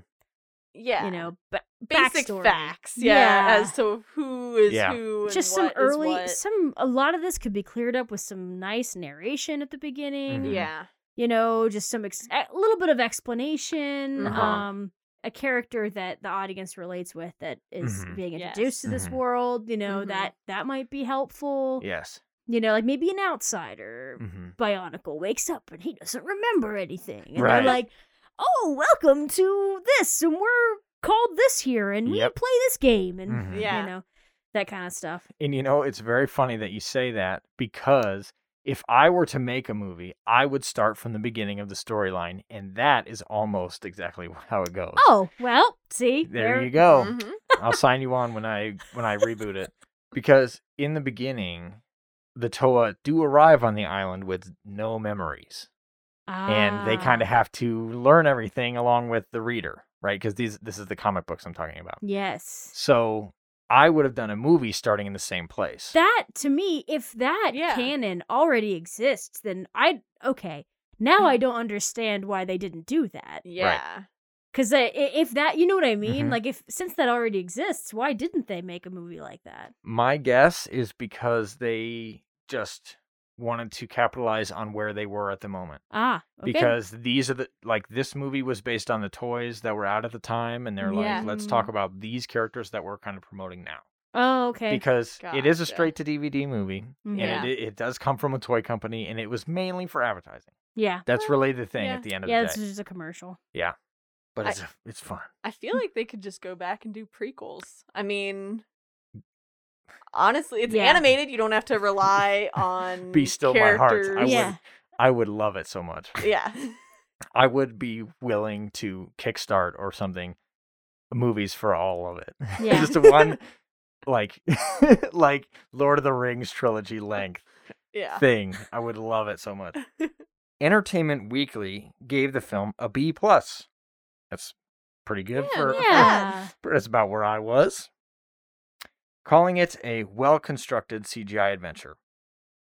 yeah. you know ba- basic backstory. facts. Yeah, Yeah. As to who is Yeah. who. And just some what is early what. some a lot of this could be cleared up with some nice narration at the beginning Mhm. Yeah. you know just some ex- a little bit of explanation Uh-huh. um a character that the audience relates with that is Mhm. being Yes. introduced to this Mhm. world you know Mhm. that that might be helpful Yes. you know like maybe an outsider Mm-hmm. bionicle wakes up and he doesn't remember anything and Right. they're like oh welcome to this and we're called this here and we Yep. play this game and Mhm. Yeah. you know that kind of stuff And you know, it's very funny that you say that because if I were to make a movie, I would start from the beginning of the storyline, and that is almost exactly how it goes. Oh, well, see. there you go. Mhm. I'll sign you on when I when I reboot it because in the beginning, the Toa do arrive on the island with no memories, and they kind Ah, of have to learn everything along with the reader, right? Because these this is the comic books I'm talking about. Yes. So I would have done a movie starting in the same place. That to me, if that Yeah. canon already exists, then I okay. Now. I don't understand why they didn't do that. Yeah. Because if that, you know what I mean. Mhm. Like if since that already exists, why didn't they make a movie like that? My guess is because they just wanted to capitalize on where they were at the moment. Ah, okay. Because these are the like this movie was based on the toys that were out at the time, and they're Yeah. like, let's talk about these characters that we're kind of promoting now. oh, okay. Because it is a straight to DVD movie, Mhm. Yeah. and it, it does come from a toy company, and it was mainly for advertising. yeah. That's really the thing yeah. at the end of Yeah, the this day. is just a commercial. Yeah, but I- it's it's fun. I feel like they could just go back and do prequels. I mean, honestly, it's Yeah. animated. You don't have to rely on Be still my heart. I characters. would Yeah. I would love it so much. Yeah. I would be willing to kickstart or something movies for all of it. Yeah. Just one like like Lord of the Rings trilogy length Yeah. thing. I would love it so much. Entertainment Weekly gave the film a B plus. That's pretty good Yeah, for not Yeah. that's about where I was. Calling it a well constructed CGI adventure.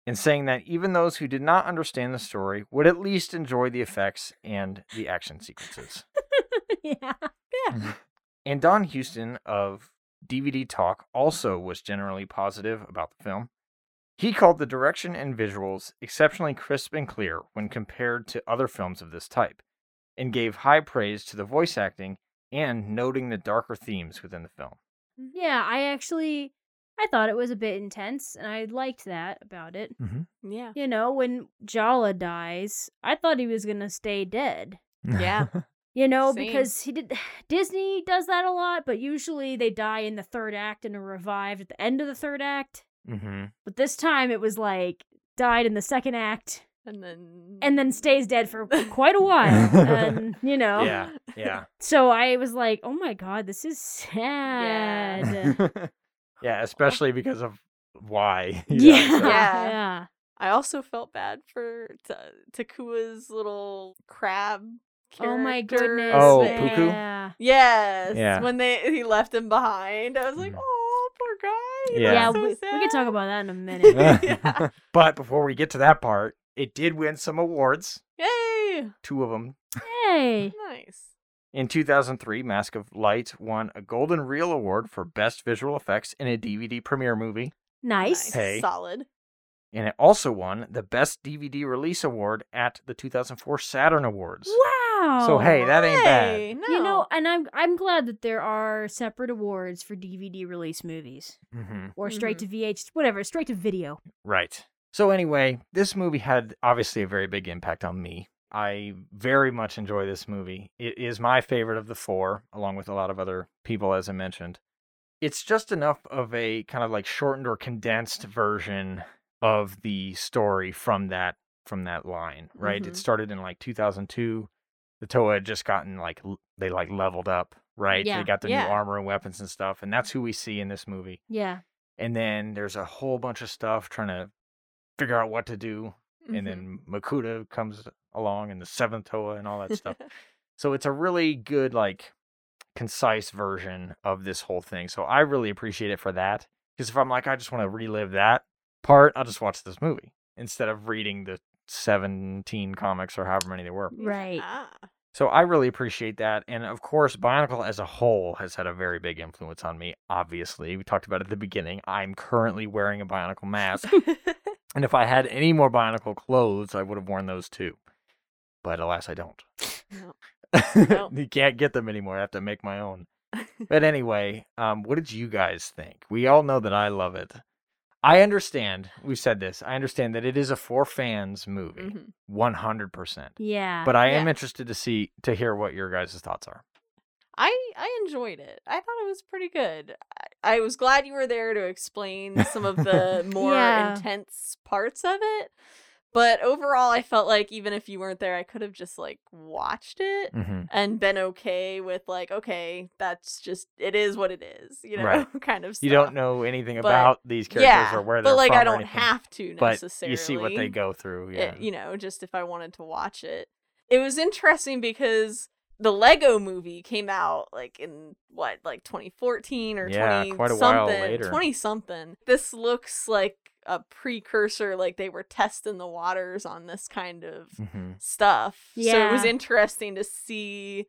And saying that even those who did not understand the story would at least enjoy the effects and the action sequences. yeah. yeah. Mm-hmm. And Don Houston of DVD Talk also was generally positive about the film. He called the direction and visuals exceptionally crisp and clear when compared to other films of this type, and gave high praise to the voice acting and noting the darker themes within the film. Yeah, I actually I thought it was a bit intense and I liked that about it. Yeah. You know, when Jaller dies, I thought he was going to stay dead. Yeah. You know, Same. because he did Disney does that a lot, but usually they die in the third act and are revived at the end of the third act. mm-hmm. But this time it was like died in the second act And then and then stays dead for quite a while. and you know. Yeah, yeah. So I was like, "Oh my god, this is sad." yeah, especially because of why. Yeah. died, so- Yeah. yeah. I also felt bad for Ta- Takua's little crab. Oh my goodness. Oh, thing. Puku? Yeah. Yes. Yeah. When they he left him behind, I was like, Mm. oh, poor guy. Yeah. Yeah, so we, we can talk about that in a minute. Yeah. but before we get to that part, it did win some awards, Yay! two of them. hey. Nice. In 2003, Mask of Light won a Golden Reel Award for Best Visual Effects in a DVD premiere movie, Nice. Hey. Solid. and it also won the Best DVD Release Award at the 2004 Saturn Awards. Wow. So hey, that ain't bad. Hey, no. You know, and I'm I'm glad that there are separate awards for DVD release movies hmm or straight to VH, whatever, straight to video. Right. So anyway, this movie had obviously a very big impact on me. I very much enjoy this movie. It is my favorite of the four, along with a lot of other people, as I mentioned. It's just enough of a kind of like shortened or condensed version of the story from that from that line, right? It Mhm. started in like 2002. The Toa had just gotten like they like leveled up, right? Yeah. They got the Yeah. new armor and weapons and stuff, and that's who we see in this movie Yeah. and then there's a whole bunch of stuff trying to figure out what to do Mhm. and then makuta comes along and the seventh toa and all that stuff so it's a really good like concise version of this whole thing so i really appreciate it for that because if i'm like i just want to relive that part i'll just watch this movie instead of reading the 17 comics or however many there were Right. Ah. so I really appreciate that. And of course, Bionicle as a whole has had a very big influence on me, obviously. We talked about it at the beginning. I'm currently wearing a Bionicle mask. and if I had any more Bionicle clothes, I would have worn those too. But alas, I don't. No. No. you can't get them anymore. I have to make my own. But anyway, um, what did you guys think? We all know that I love it. I understand. We've said this. I understand that it is a for fans movie, Mhm. one hundred percent. Yeah. But I am Yeah. interested to see to hear what your guys' thoughts are. I I enjoyed it. I thought it was pretty good. I, was glad you were there to explain some of the more Yeah. intense parts of it. But overall, I felt like even if you weren't there, I could have just like watched it Mm-hmm. and been okay with like, okay, that's just it is what it is, you know, Right. kind of. Stuff. You don't know anything But- about these characters yeah, or where they're from. but like I don't have to necessarily. but you see what they go through. it- Yeah. you know, just if I wanted to watch it. It was interesting because the Lego movie came out like in what, like 2014 or Yeah, 20 quite a while something, later. 20 something. This looks like a precursor like they were testing the waters on this kind of hmm stuff. So it was interesting to see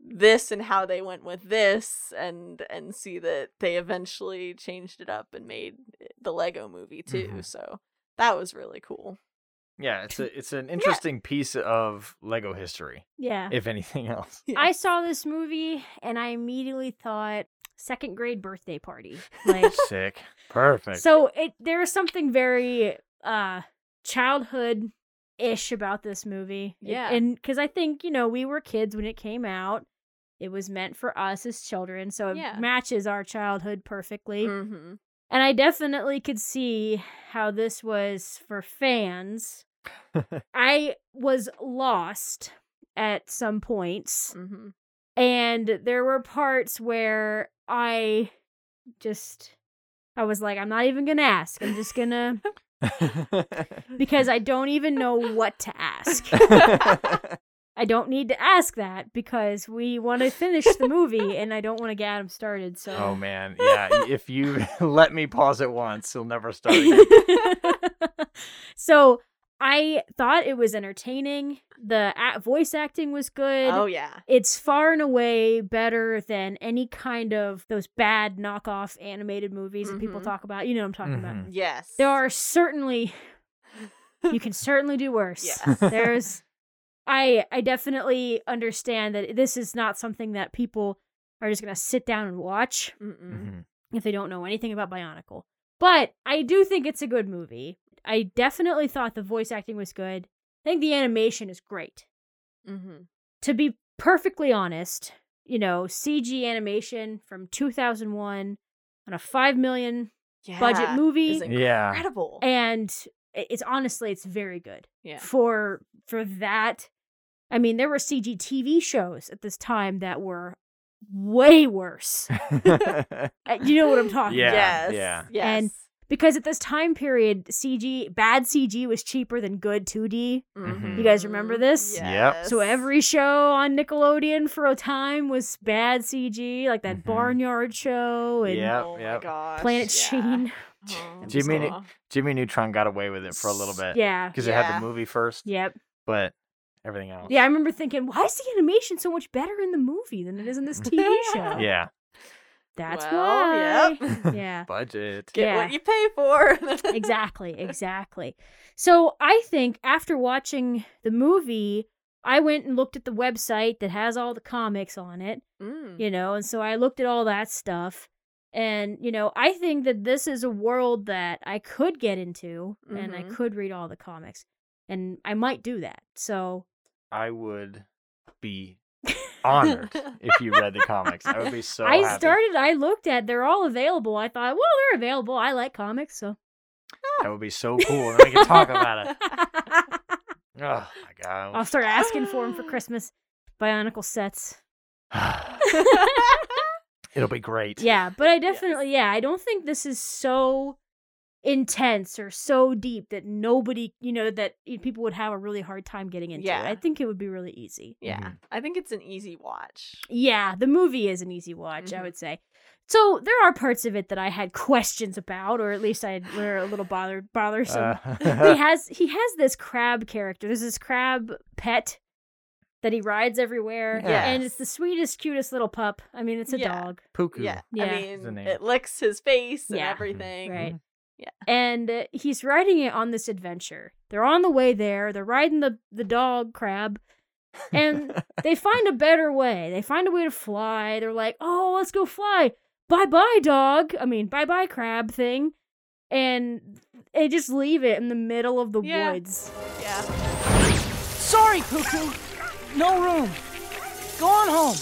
this and how they went with this and and see that they eventually changed it up and made the Lego movie too. Mhm. So That was really cool. Yeah, it's a it's an interesting piece of Lego history, Yeah. if anything else. I saw this movie and I immediately thought second grade birthday party. Like Sick. Perfect. so it there is something very uh childhood ish about this movie. It- Yeah. and cuz I think, you know, we were kids when it came out. It was meant for us as children, so it Yeah. matches our childhood perfectly. Mm-hmm. And I definitely could see how this was for fans. I was lost at some points, Mm-hmm. and there were parts where I just I was like, I'm not even gonna ask. I'm just gonna because I don't even know what to ask. I don't need to ask that because we want to finish the movie and I don't want to get Adam started. So oh man, yeah. If you let me pause it once, you'll never start again. so I thought it was entertaining. The a- voice acting was good. Oh yeah. It's far and away better than any kind of those bad knockoff animated movies that people Mhm. talk about. You know what I'm talking about. Mhm. Yes. There are certainly you can certainly do worse. Yes. There's I I definitely understand that this is not something that people are just going to sit down and watch Mm-mm. Mhm. if they don't know anything about Bionicle. But I do think it's a good movie. I definitely thought the voice acting was good. I think the animation is great. Mm-hmm. To be perfectly honest, you know, CG animation from 2001 on a 5 million Yeah. budget movie It's Yeah. incredible. and it's honestly it's very good. yeah. For for that I mean, there were CG TV shows at this time that were way worse. Uh, You know what I'm talking Yeah, about? yes. yeah. Yes. And- because at this time period, CG bad CG was cheaper than good 2D. Mhm. You guys remember this? Yep. So every show on Nickelodeon for a time was bad CG, like that Mhm. Barnyard show and Yep, oh yep. gosh. Planet yeah. Sheen. Oh, Jimmy- aw. Jimmy Neutron got away with it for a little bit. Yeah. Because it had the movie first, Yep. but everything else. Yeah, I remember thinking, why is the animation so much better in the movie than it is in this TV show? Yeah. That's Well, why. yep. yeah. Budget. Get Yeah. what you pay for. exactly, exactly. So I think after watching the movie, I went and looked at the website that has all the comics on it, Mm. you know, and so I looked at all that stuff. And, you know, I think that this is a world that I could get into and I Mhm. could read all the comics. And I might do that. So, I would be honored if you read the comics. I would be so I happy. started, I looked at, they're all available. I thought, well, they're available. I like comics, so. That would be so cool. And I can talk about it. Oh my god. I'll start asking for them for Christmas. Bionicle sets. It'll be great. Yeah, but I definitely, yeah, I don't think this is so intense or so deep that nobody, you know, that people would have a really hard time getting into. Yeah. it. I think it would be really easy. yeah. Mhm. I think it's an easy watch. Yeah, the movie is an easy watch, I Mhm. would say. So there are parts of it that I had questions about, or at least I were a little bothered, bothersome. he Uh, has he has this crab character. There's this crab pet that he rides everywhere, Yeah. and it's the sweetest, cutest little pup. I mean, it's a Yeah. dog, Puku. Yeah. Yeah. I mean, it licks his face and Yeah. everything. right? Yeah. and uh, he's riding it on this adventure. They're on the way there. They're riding the the dog crab, and they find a better way. They find a way to fly. They're like, "Oh, let's go fly." Bye bye, dog. I mean, bye bye, crab thing. And they just leave it in the middle of the Yeah. woods. Yeah. Sorry, Cuckoo. No room. Go on home.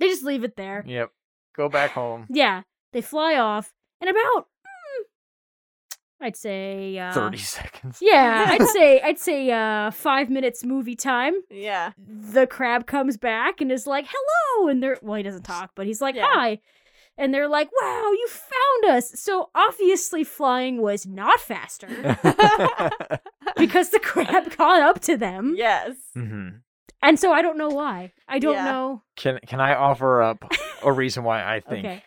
They just leave it there. Yep. Go back home. Yeah, they fly off, and about mm, I'd say uh, 30 seconds. Yeah, I'd say I'd say uh five minutes movie time. Yeah. The crab comes back and is like, "Hello," and they're well, he doesn't talk, but he's like, Yeah. "Hi," and they're like, "Wow, you found us!" So obviously, flying was not faster because the crab caught up to them, Yes. hmm and so I don't know why. I don't Yeah. know. Can can I offer up a reason why I think Okay.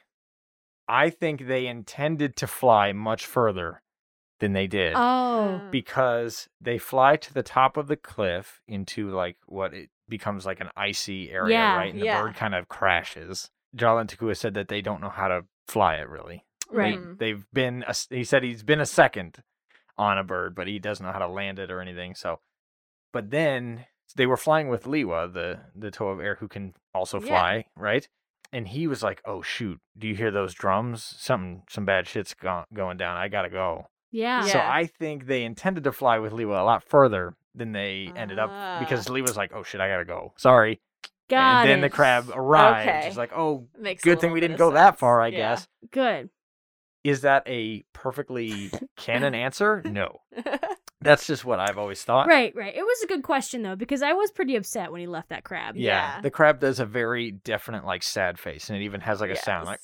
I think they intended to fly much further than they did Oh, Uh, because they fly to the top of the cliff into like what it becomes like an icy area, Yeah. right? And the Yeah. bird kind of crashes. Jaller and Takua said that they don't know how to fly it really. Right. Mhm. They, they've been, a s he said he's been a second on a bird, but he doesn't know how to land it or anything. So, but then they were flying with Lewa, the, the Toa of air who can also Yeah. fly, right? And he was like, oh, shoot, do you hear those drums? Something, some bad shit's go- going down. I got to go. Yeah. So Yeah. I think they intended to fly with Lewa a lot further than they ended up Ah. because Lewa's like, oh shit, I gotta go. Sorry. Got and then the crab arrived. Okay. She's like, oh, Makes good thing we didn't of go that far, I Yeah. guess. Good. Is that a perfectly canon answer? No. That's just what I've always thought. Right, right. It was a good question though because I was pretty upset when he left that crab. Yeah. Yeah. The crab does a very definite, like, sad face, and it even has like a sound like,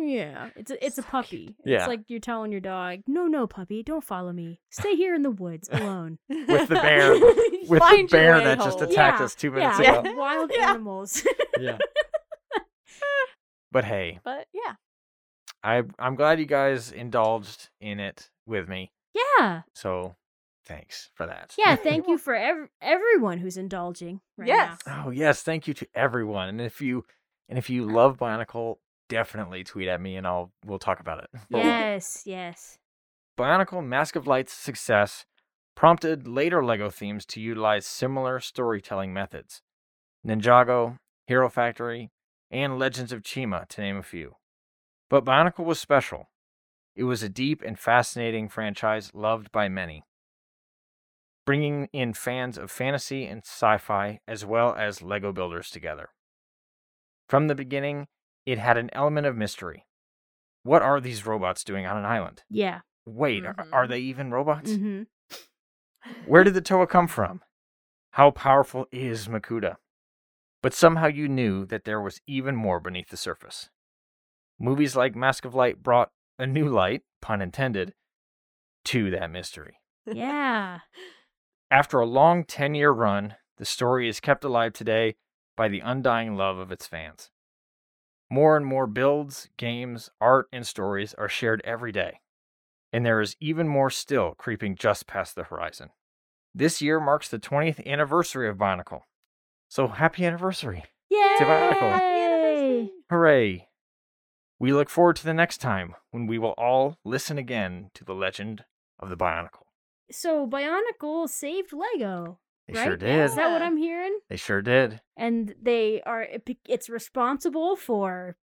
Yeah, it's a it's a puppy. Yeah. It's like you're telling your dog, "No, no, puppy, don't follow me. Stay here in the woods alone." with the bear, with Find the bear way that just attacked Yeah, us two minutes yeah, ago. wild Yeah. animals. Yeah. But hey, But yeah. I I'm glad you guys indulged in it with me. yeah, So thanks for that. yeah. Thank you for ev- everyone who's indulging. Right yes. Oh yes, thank you to everyone. And if you and if you uh love Bionicle, definitely tweet at me and I'll we'll talk about it. now. Yes, yes. Bionicle Mask of Light's success prompted later LEGO themes to utilize similar storytelling methods. Ninjago, Hero Factory, and Legends of Chima, to name a few. But Bionicle was special. It was a deep and fascinating franchise loved by many, bringing in fans of fantasy and sci fi as well as LEGO builders together. From the beginning, it had an element of mystery. What are these robots doing on an island? Yeah. Wait, are, are Mhm. they even robots? Mm-hmm. Where did the Toa come from? How powerful is Makuta? But somehow you knew that there was even more beneath the surface. Movies like Mask of Light brought a new light, pun intended, to that mystery. Yeah. After a long 10 year run, the story is kept alive today by the undying love of its fans. More and more builds, games, art, and stories are shared every day, and there is even more still creeping just past the horizon. This year marks the 20th anniversary of Bionicle. So happy anniversary! Yay! Bionicle. Hooray! We look forward to the next time when we will all listen again to the legend of the Bionicle. So Bionicle saved Lego. They right? sure did. Is that what I'm hearing? They sure did. and they are it's responsible for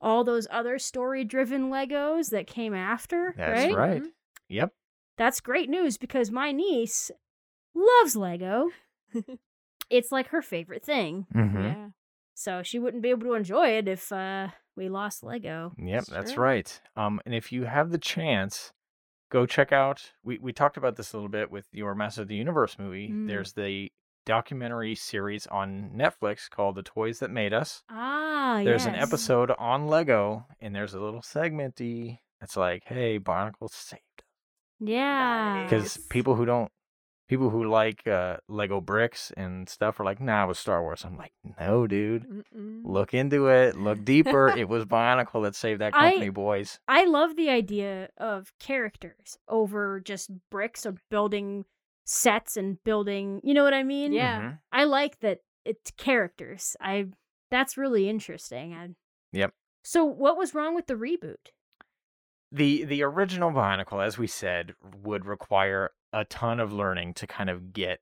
all those other story driven legos that came after That's right right. Yep. that's great news because my niece loves lego it's like her favorite thing Mm-hmm. Yeah. so she wouldn't be able to enjoy it if uh we lost lego Yep, That's that's right. Um, and if you have the chance, go check out. We we talked about this a little bit with your Master of the Universe movie. Mm. There's the documentary series on Netflix called "The Toys That Made Us." ah There's an episode on Lego, and there's a little segmenty It's like, "Hey, Barnacle saved." yeah Because Nice. people who don't, people who like uh, Lego bricks and stuff are like, "Nah, it was Star Wars." I'm like, "No, dude." Mm-mm. Look into it. Look deeper. it was Bionicle that saved that I- company, boys. I love the idea of characters over just bricks or building sets and building you know what i mean Yeah. Mhm. I like that it's characters. I that's really interesting. I, Yep. So what was wrong with the reboot? the the original Bionicle, as we said, would require a ton of learning to kind of get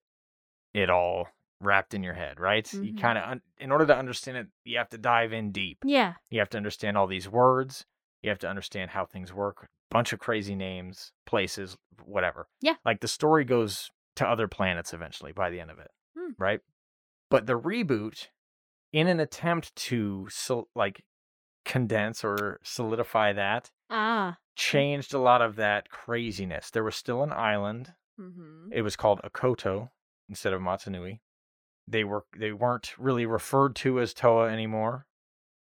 it all wrapped in your head, right? You Mhm. kind of, un- in order to understand it, you have to dive in deep. Yeah. You have to understand all these words. You have to understand how things work. Bunch of crazy names, places, whatever. Yeah. Like the story goes to other planets eventually by the end of it, Hmm. right? But the reboot, in an attempt to like condense or solidify that, Ah. changed a lot of that craziness. There was still an island. Mm-hmm. It was called Okoto instead of Mata Nui. They were they weren't really referred to as Toa anymore.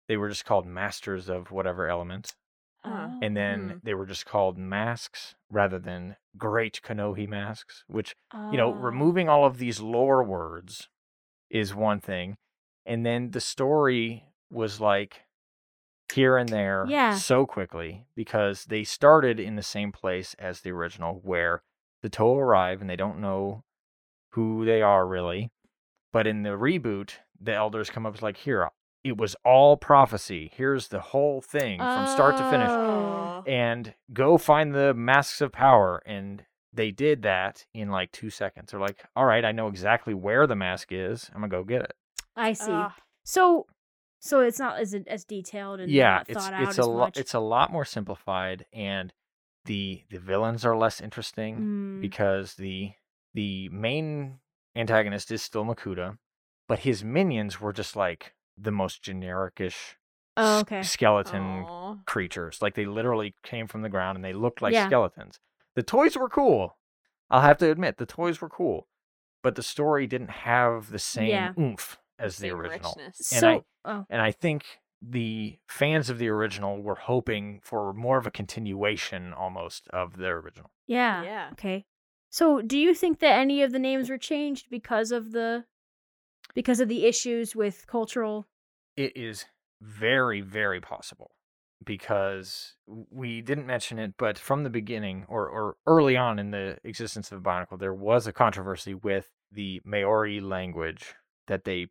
They were just called masters of whatever element. Huh. And then Mm. they were just called masks rather than great Kanohi masks, which you know, Ah. removing all of these lore words is one thing. And then the story was like here and there Yeah. so quickly because they started in the same place as the original where the Toa arrive and they don't know who they are really. But in the reboot, the elders come up like, here, it was all prophecy. Here's the whole thing from start to finish. Oh. oh. And go find the masks of power. And they did that in like two seconds. They're like, all right, I know exactly where the mask is. I'm gonna go get it. I see. Ugh. So, so it's not as as detailed and yeah, not it's out it's as a lot much. it's a lot more simplified and the the villains are less interesting Mm. because the the main antagonist is still Makuta, but his minions were just like the most genericish Oh, s- okay. skeleton Aw. creatures. Like they literally came from the ground and they looked like Yeah. skeletons. The toys were cool. I'll have to admit, the toys were cool, but the story didn't have the same Yeah. oomph as the original. richness. and so, I- oh, And I think the fans of the original were hoping for more of a continuation almost of the original. yeah. Yeah. Okay. So, do you think that any of the names were changed because of the because of the issues with cultural? It is very, very possible because we didn't mention it, but from the beginning or, or early on in the existence of the Bionicle, there was a controversy with the Maori language that they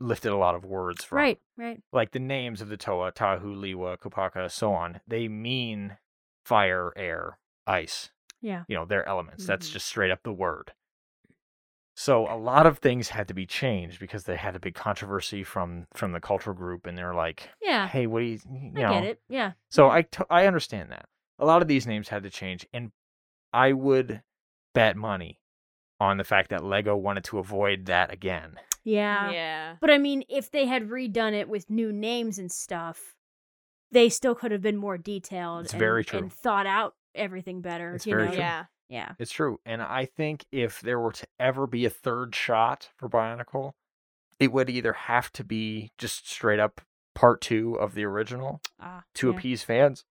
lifted a lot of words from. Right. Right. Like the names of the Toa, Tahu, Lewa, Kopaka, so on, they mean fire, air, ice. Yeah. you know, their elements. That's Mhm. just straight up the word. So a lot of things had to be changed because they had a big controversy from from the cultural group, and they're like, Yeah. "Hey, what do you, you I know?" get it. Yeah. So I to- I understand that a lot of these names had to change, and I would bet money on the fact that Lego wanted to avoid that again. Yeah. Yeah. But I mean, if they had redone it with new names and stuff, they still could have been more detailed. It's and, very true. And thought out everything better. It's you very know? true. Yeah. Yeah. It's true, and I think if there were to ever be a third shot for Bionicle, it would either have to be just straight up part two of the original, Ah, to yeah. appease fans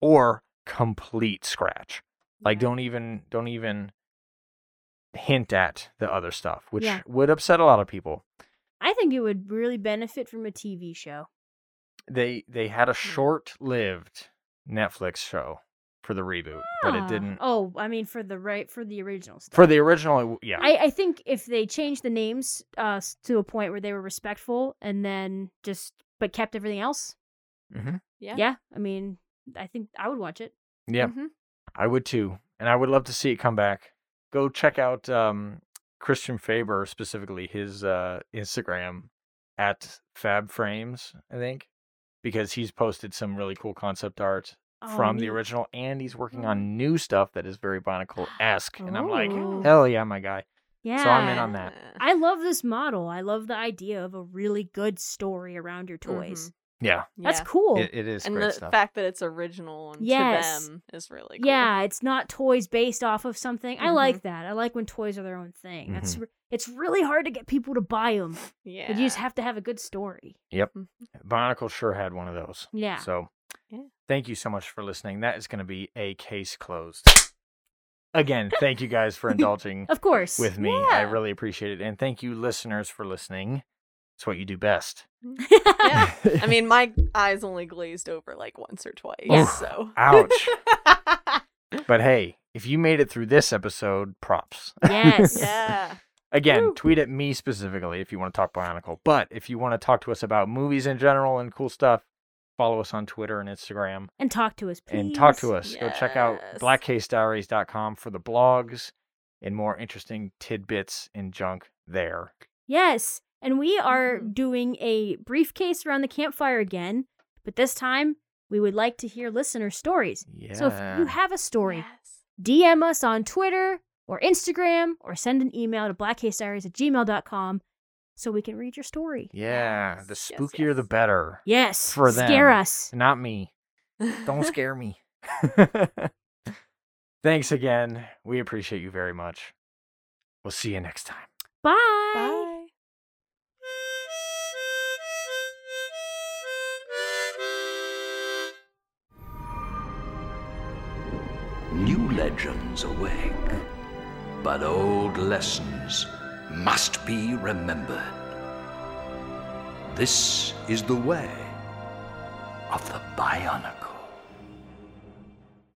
or complete scratch like Yeah. don't even don't even hint at the other stuff which Yeah. would upset a lot of people I think it would really benefit from a TV show. they they had a short-lived netflix show for the reboot but it Ah. didn't Oh, I mean, for the right for the original stuff. for the original yeah I, I think if they changed the names uh to a point where they were respectful and then just but kept everything else, hmm Yeah. yeah, I mean, I think I would watch it. yeah Mm-hmm. Mhm. i would too and i would love to see it come back go check out um christian faber specifically his uh instagram at fab frames i think because he's posted some really cool concept art Oh, from the original and he's working on new stuff that is very bionicle esque and i'm like hell yeah my guy Yeah. so i'm in on that I love this model. I love the idea of a really good story around your toys. Yeah That's Yeah. cool. it, it is And great the stuff fact that it's original and Yes. to them is really cool. Yeah, it's not toys based off of something. I Mhm. like that. I like when toys are their own thing. That's Mhm. re- it's really hard to get people to buy them. Yeah. But you just have to have a good story. Yep. Mhm. Bionicle sure had one of those. Yeah. So Yeah. thank you so much for listening. That is going to be a case closed. Again, thank you guys for indulging Of course. with me. I really appreciate it. And thank you, listeners, for listening. It's what you do best. Mm. yeah. I mean, my eyes only glazed over like once or twice. Yeah. So. Ouch. But hey, if you made it through this episode, props. yes. yeah. Again, Woo. tweet at me specifically if you want to talk Bionicle. But if you want to talk to us about movies in general and cool stuff, follow us on Twitter and Instagram. And talk to us, please. and talk to us. Go check out Yes. blackcasediaries.com for the blogs and more interesting tidbits and junk there. Yes. And we are Mhm. doing a briefcase around the campfire again, but this time we would like to hear listener stories. Yeah. So if you have a story, Yes. DM us on Twitter or Instagram or send an email to blackcasediaries at gmail.com so we can read your story. yeah, the Yes, yes, spookier the better. Yes. For them. Scare us. Not me. Don't scare me. Thanks again. We appreciate you very much. We'll see you next time. Bye. Bye. New legends awake, but old lessons must be remembered. This is the way of the Bionicle.